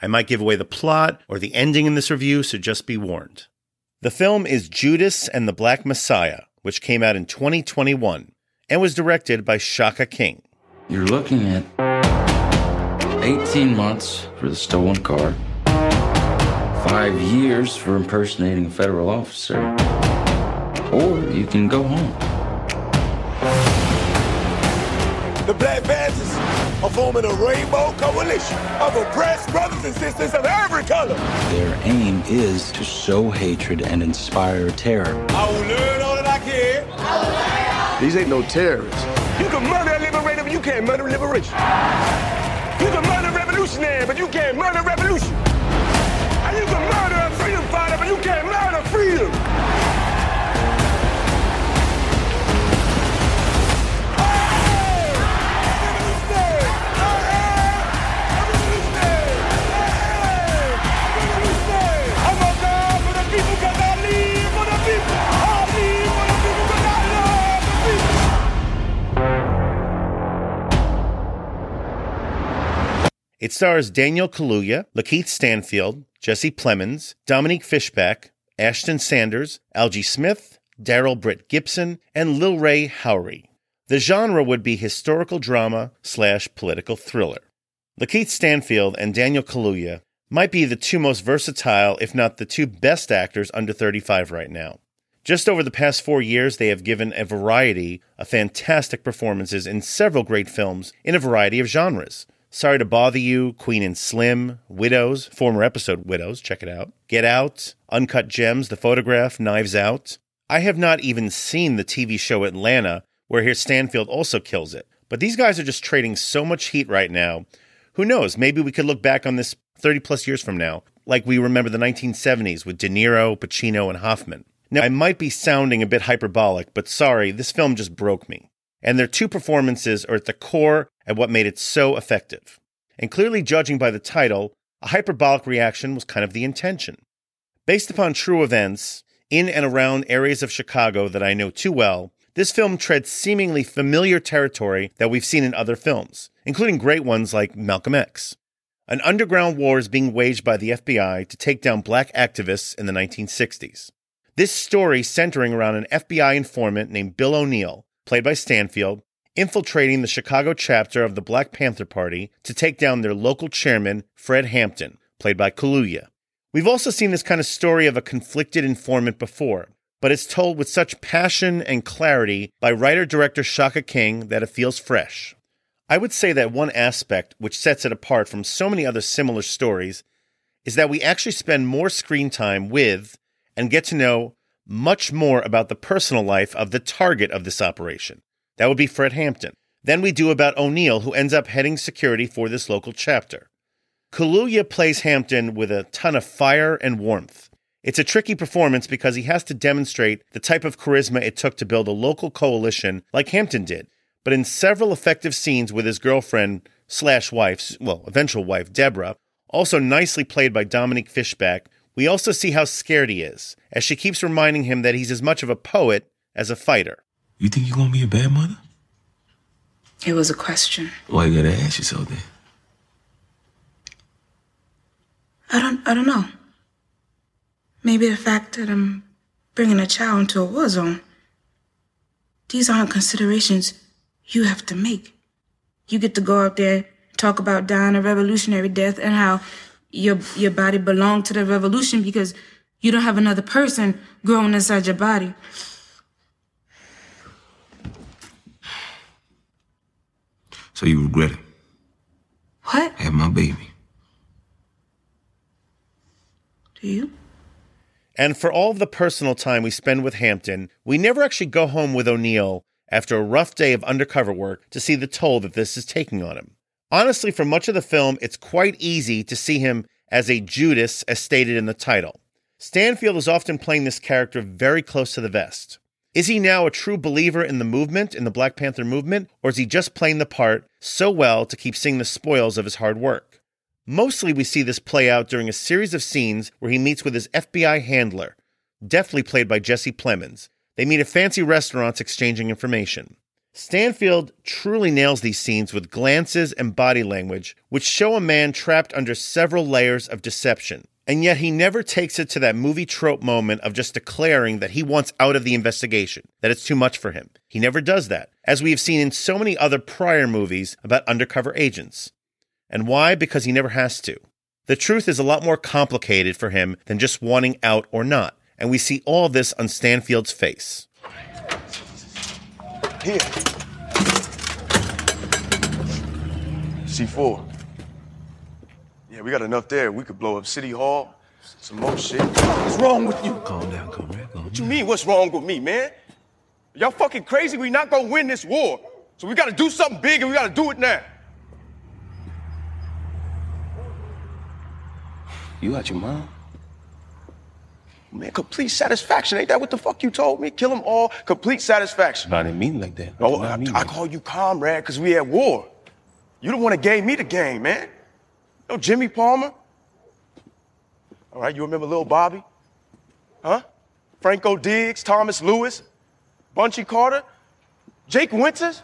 I might give away the plot or the ending in this review, so just be warned. The film is Judas and the Black Messiah, which came out in 2021 and was directed by Shaka King. You're looking at 18 months for the stolen car, five years for impersonating a federal officer, or you can go home. The Black Panthers are forming a rainbow coalition of oppressed brothers and sisters of every color. Their aim is to sow hatred and inspire terror. I will learn all that I can. These ain't no terrorists. You can murder a liberator, but you can't murder liberation. You can murder a revolutionary, but you can't murder revolution. And you can murder a freedom fighter, but you can't murder freedom. It stars Daniel Kaluuya, Lakeith Stanfield, Jesse Plemons, Dominique Fishback, Ashton Sanders, Algee Smith, Darrell Britt-Gibson, and Lil Rel Howery. The genre would be historical drama slash political thriller. Lakeith Stanfield and Daniel Kaluuya might be the two most versatile, if not the two best actors under 35 right now. Just over the past four years, they have given a variety of fantastic performances in several great films in a variety of genres. Sorry to Bother You, Queen and Slim, Widows, former episode Widows, check it out. Get Out, Uncut Gems, The Photograph, Knives Out. I have not even seen the TV show Atlanta, where here Stanfield also kills it. But these guys are just trading so much heat right now. Who knows? Maybe we could look back on this 30 plus years from now, like we remember the 1970s with De Niro, Pacino, and Hoffman. Now, I might be sounding a bit hyperbolic, but sorry, this film just broke me. And their two performances are at the core of what made it so effective. And clearly, judging by the title, a hyperbolic reaction was kind of the intention. Based upon true events in and around areas of Chicago that I know too well, this film treads seemingly familiar territory that we've seen in other films, including great ones like Malcolm X. An underground war is being waged by the FBI to take down black activists in the 1960s. This story centering around an FBI informant named Bill O'Neill, played by Stanfield, infiltrating the Chicago chapter of the Black Panther Party to take down their local chairman, Fred Hampton, played by Kaluuya. We've also seen this kind of story of a conflicted informant before, but it's told with such passion and clarity by writer director Shaka King that it feels fresh. I would say that one aspect which sets it apart from so many other similar stories is that we actually spend more screen time with and get to know much more about the personal life of the target of this operation. That would be Fred Hampton. Then we do about O'Neill, who ends up heading security for this local chapter. Kaluuya plays Hampton with a ton of fire and warmth. It's a tricky performance because he has to demonstrate the type of charisma it took to build a local coalition like Hampton did. But in several effective scenes with his girlfriend slash wife, well, eventual wife, Deborah, also nicely played by Dominique Fishback, we also see how scared he is, as she keeps reminding him that he's as much of a poet as a fighter. You think you're gonna be a bad mother? It was a question. Why you gotta ask yourself that? I don't I don't know. Maybe the fact that I'm bringing a child into a war zone. These aren't considerations you have to make. You get to go up there, talk about dying a revolutionary death and how your your body belonged to the revolution because you don't have another person growing inside your body. So you regret it? What? Have my baby. Do you? And for all of the personal time we spend with Hampton, we never actually go home with O'Neill after a rough day of undercover work to see the toll that this is taking on him. Honestly, for much of the film, it's quite easy to see him as a Judas, as stated in the title. Stanfield is often playing this character very close to the vest. Is he now a true believer in the movement, in the Black Panther movement, or is he just playing the part so well to keep seeing the spoils of his hard work? Mostly, we see this play out during a series of scenes where he meets with his FBI handler, deftly played by Jesse Plemons. They meet at fancy restaurants exchanging information. Stanfield truly nails these scenes with glances and body language, which show a man trapped under several layers of deception. And yet he never takes it to that movie trope moment of just declaring that he wants out of the investigation, that it's too much for him. He never does that, as we have seen in so many other prior movies about undercover agents. And why? Because he never has to. The truth is a lot more complicated for him than just wanting out or not, and we see all this on Stanfield's face. Here. C4. Yeah, we got enough there. We could blow up City Hall, some more shit. What's wrong with you? Calm down, comrade. Calm What you mean, what's wrong with me, man? Y'all fucking crazy? We not gonna win this war. So we gotta do something big and we gotta do it now. You got your mom? Man, complete satisfaction. Ain't that what the fuck you told me? Kill them all, complete satisfaction. I didn't mean like that. Oh, I, I, mean I that. call you comrade because we at war. You the one that gave me the game, man. No Jimmy Palmer. All right, you remember Lil Bobby? Huh? Franco Diggs, Thomas Lewis, Bunchy Carter, Jake Winters.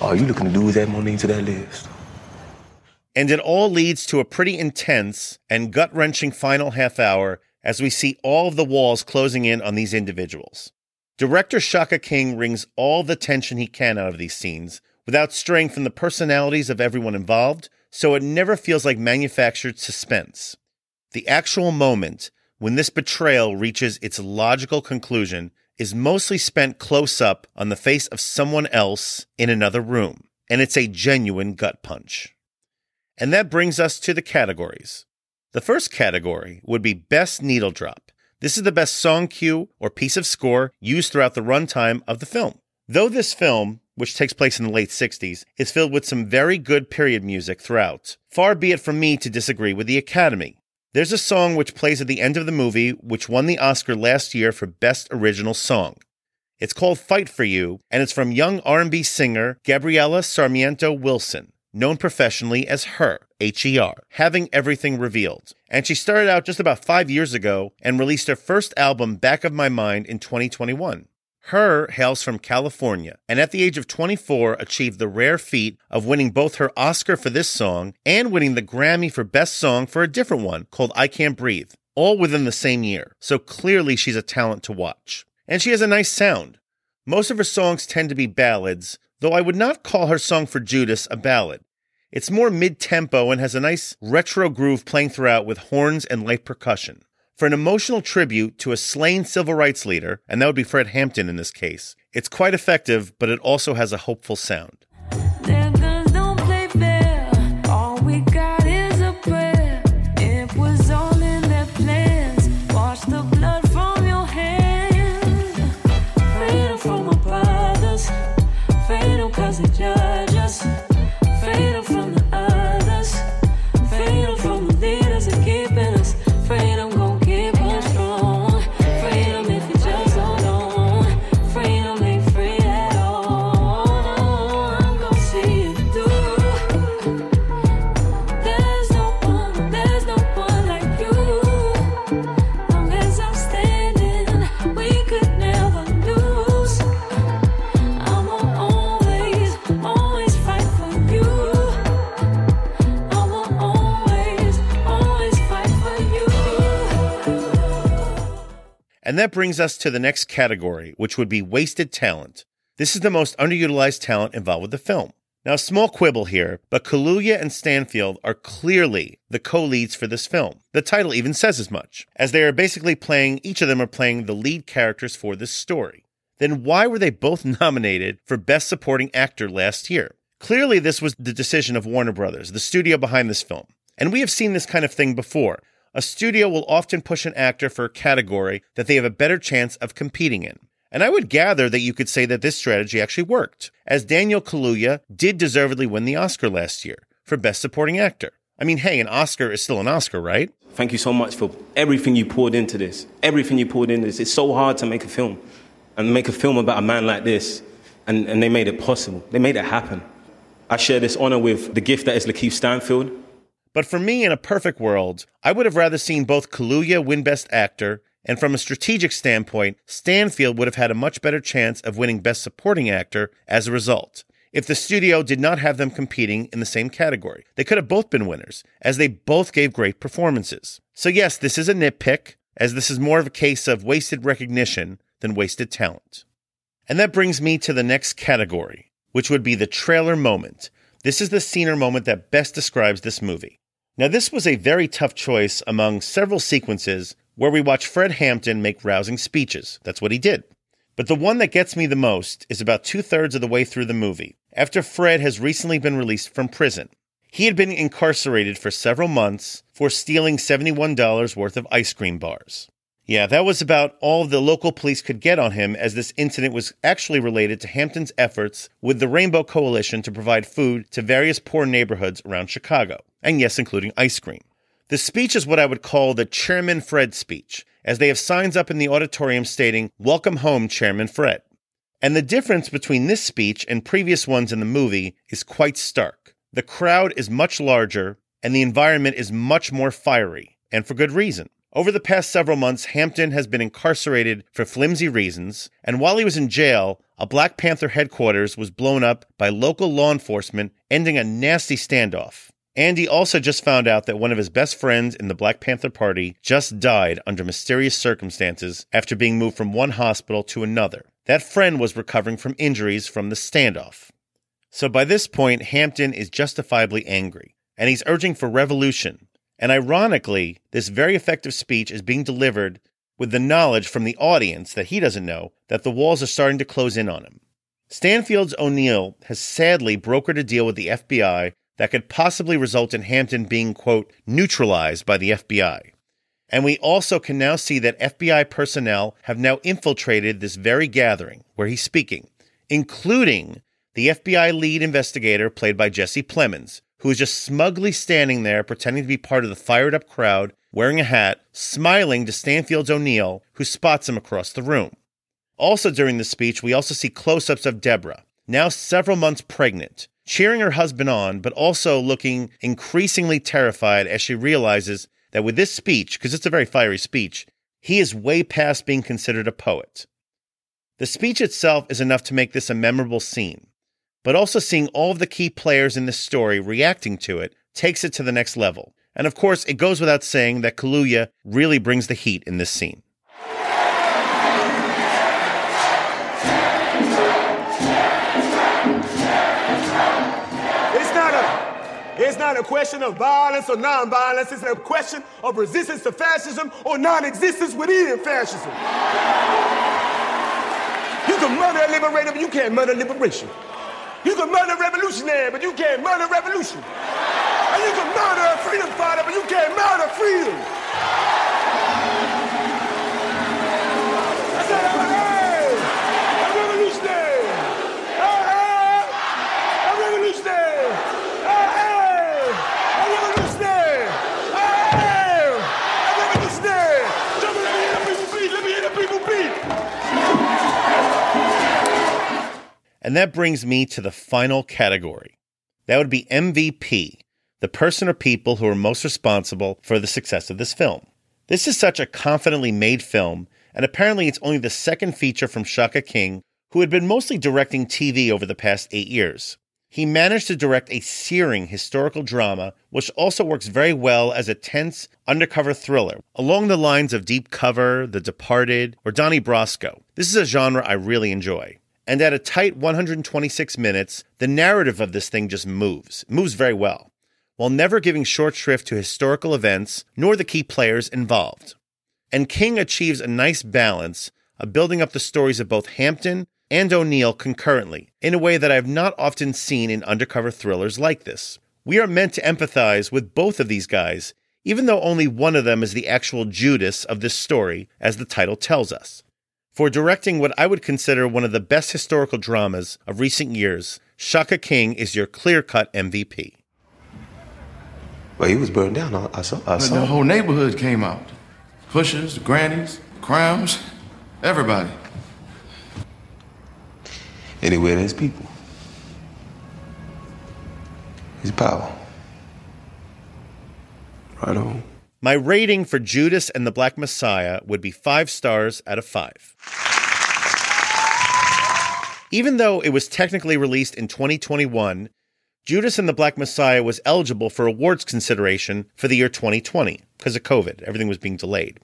All you looking to do is add more names to that list. And it all leads to a pretty intense and gut wrenching final half hour as we see all of the walls closing in on these individuals. Director Shaka King wrings all the tension he can out of these scenes without straying from the personalities of everyone involved, so it never feels like manufactured suspense. The actual moment when this betrayal reaches its logical conclusion is mostly spent close up on the face of someone else in another room, and it's a genuine gut punch. And that brings us to the categories. The first category would be Best Needle Drop. This is the best song cue or piece of score used throughout the runtime of the film. Though this film, which takes place in the late 60s, is filled with some very good period music throughout, far be it from me to disagree with the Academy. There's a song which plays at the end of the movie which won the Oscar last year for Best Original Song. It's called Fight for You, and it's from young R&B singer Gabriela Sarmiento Wilson, known professionally as Her, H-E-R, having everything revealed. And she started out just about five years ago and released her first album, Back of My Mind, in 2021. Her hails from California, and at the age of 24 achieved the rare feat of winning both her Oscar for this song and winning the Grammy for Best Song for a different one called I Can't Breathe, all within the same year. So clearly she's a talent to watch. And she has a nice sound. Most of her songs tend to be ballads, though I would not call her song for Judas a ballad. It's more mid tempo and has a nice retro groove playing throughout with horns and light percussion. For an emotional tribute to a slain civil rights leader, and that would be Fred Hampton in this case, it's quite effective, but it also has a hopeful sound. And that brings us to the next category, which would be wasted talent. This is the most underutilized talent involved with the film. Now, a small quibble here, but Kaluuya and Stanfield are clearly the co-leads for this film. The title even says as much, as they are basically playing, each of them are playing the lead characters for this story. Then why were they both nominated for Best Supporting Actor last year? Clearly, this was the decision of Warner Brothers, the studio behind this film. And we have seen this kind of thing before. A studio will often push an actor for a category that they have a better chance of competing in. And I would gather that you could say that this strategy actually worked, as Daniel Kaluuya did deservedly win the Oscar last year for Best Supporting Actor. I mean, hey, an Oscar is still an Oscar, right? Thank you so much for everything you poured into this. Everything you poured into this. It's so hard to make a film and make a film about a man like this. And, and they made it possible. They made it happen. I share this honor with the gift that is Lakeith Stanfield. But for me, in a perfect world, I would have rather seen both Kaluuya win Best Actor, and from a strategic standpoint, Stanfield would have had a much better chance of winning Best Supporting Actor as a result. If the studio did not have them competing in the same category, they could have both been winners, as they both gave great performances. So, yes, this is a nitpick, as this is more of a case of wasted recognition than wasted talent. And that brings me to the next category, which would be the trailer moment. This is the scene or moment that best describes this movie. Now, this was a very tough choice among several sequences where we watch Fred Hampton make rousing speeches. That's what he did. But the one that gets me the most is about two thirds of the way through the movie, after Fred has recently been released from prison. He had been incarcerated for several months for stealing $71 worth of ice cream bars. Yeah, that was about all the local police could get on him, as this incident was actually related to Hampton's efforts with the Rainbow Coalition to provide food to various poor neighborhoods around Chicago, and yes, including ice cream. The speech is what I would call the Chairman Fred speech, as they have signs up in the auditorium stating, Welcome home, Chairman Fred. And the difference between this speech and previous ones in the movie is quite stark. The crowd is much larger, and the environment is much more fiery, and for good reason. Over the past several months, Hampton has been incarcerated for flimsy reasons, and while he was in jail, a Black Panther headquarters was blown up by local law enforcement, ending a nasty standoff. Andy also just found out that one of his best friends in the Black Panther Party just died under mysterious circumstances after being moved from one hospital to another. That friend was recovering from injuries from the standoff. So by this point, Hampton is justifiably angry, and he's urging for revolution. And ironically, this very effective speech is being delivered with the knowledge from the audience that he doesn't know that the walls are starting to close in on him. Stanfield's O'Neill has sadly brokered a deal with the FBI that could possibly result in Hampton being, quote, neutralized by the FBI. And we also can now see that FBI personnel have now infiltrated this very gathering where he's speaking, including the FBI lead investigator played by Jesse Plemons, who is just smugly standing there pretending to be part of the fired up crowd, wearing a hat, smiling to Stanfield's O'Neill, who spots him across the room. Also during the speech, we also see close ups of Deborah, now several months pregnant, cheering her husband on, but also looking increasingly terrified as she realizes that with this speech, because it's a very fiery speech, he is way past being considered a poet. The speech itself is enough to make this a memorable scene, but also seeing all of the key players in this story reacting to it takes it to the next level. And of course, it goes without saying that Kaluuya really brings the heat in this scene. It's not a question of violence or non-violence. It's a question of resistance to fascism or non-existence within fascism. You can murder a liberator, but you can't murder liberation. You can murder a revolutionary, but you can't murder revolution. And you can murder a freedom fighter, but you can't murder freedom. And that brings me to the final category. That would be MVP, the person or people who are most responsible for the success of this film. This is such a confidently made film, and apparently it's only the second feature from Shaka King, who had been mostly directing TV over the past eight years. He managed to direct a searing historical drama, which also works very well as a tense undercover thriller, along the lines of Deep Cover, The Departed, or Donnie Brasco. This is a genre I really enjoy. And at a tight 126 minutes, the narrative of this thing just moves, moves very well, while never giving short shrift to historical events nor the key players involved. And King achieves a nice balance of building up the stories of both Hampton and O'Neill concurrently in a way that I've not often seen in undercover thrillers like this. We are meant to empathize with both of these guys, even though only one of them is the actual Judas of this story, as the title tells us. For directing what I would consider one of the best historical dramas of recent years, Shaka King is your clear cut MVP. Well, he was burned down. I, I saw. I saw. the whole neighborhood came out. Pushers, grannies, crowns, everybody. Anywhere there's people, there's power. Right on. My rating for Judas and the Black Messiah would be five stars out of five. Even though it was technically released in 2021, Judas and the Black Messiah was eligible for awards consideration for the year 2020 because of COVID. Everything was being delayed.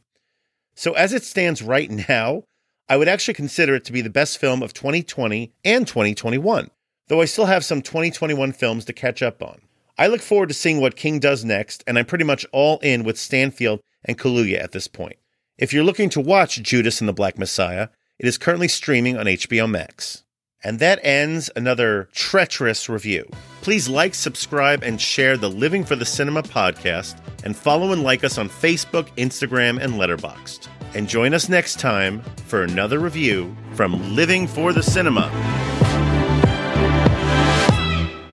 So, as it stands right now, I would actually consider it to be the best film of 2020 and 2021, though I still have some 2021 films to catch up on. I look forward to seeing what King does next, and I'm pretty much all in with Stanfield and Kaluuya at this point. If you're looking to watch Judas and the Black Messiah, it is currently streaming on HBO Max. And that ends another treacherous review. Please like, subscribe, and share the Living for the Cinema podcast, and follow and like us on Facebook, Instagram, and Letterboxd. And join us next time for another review from Living for the Cinema.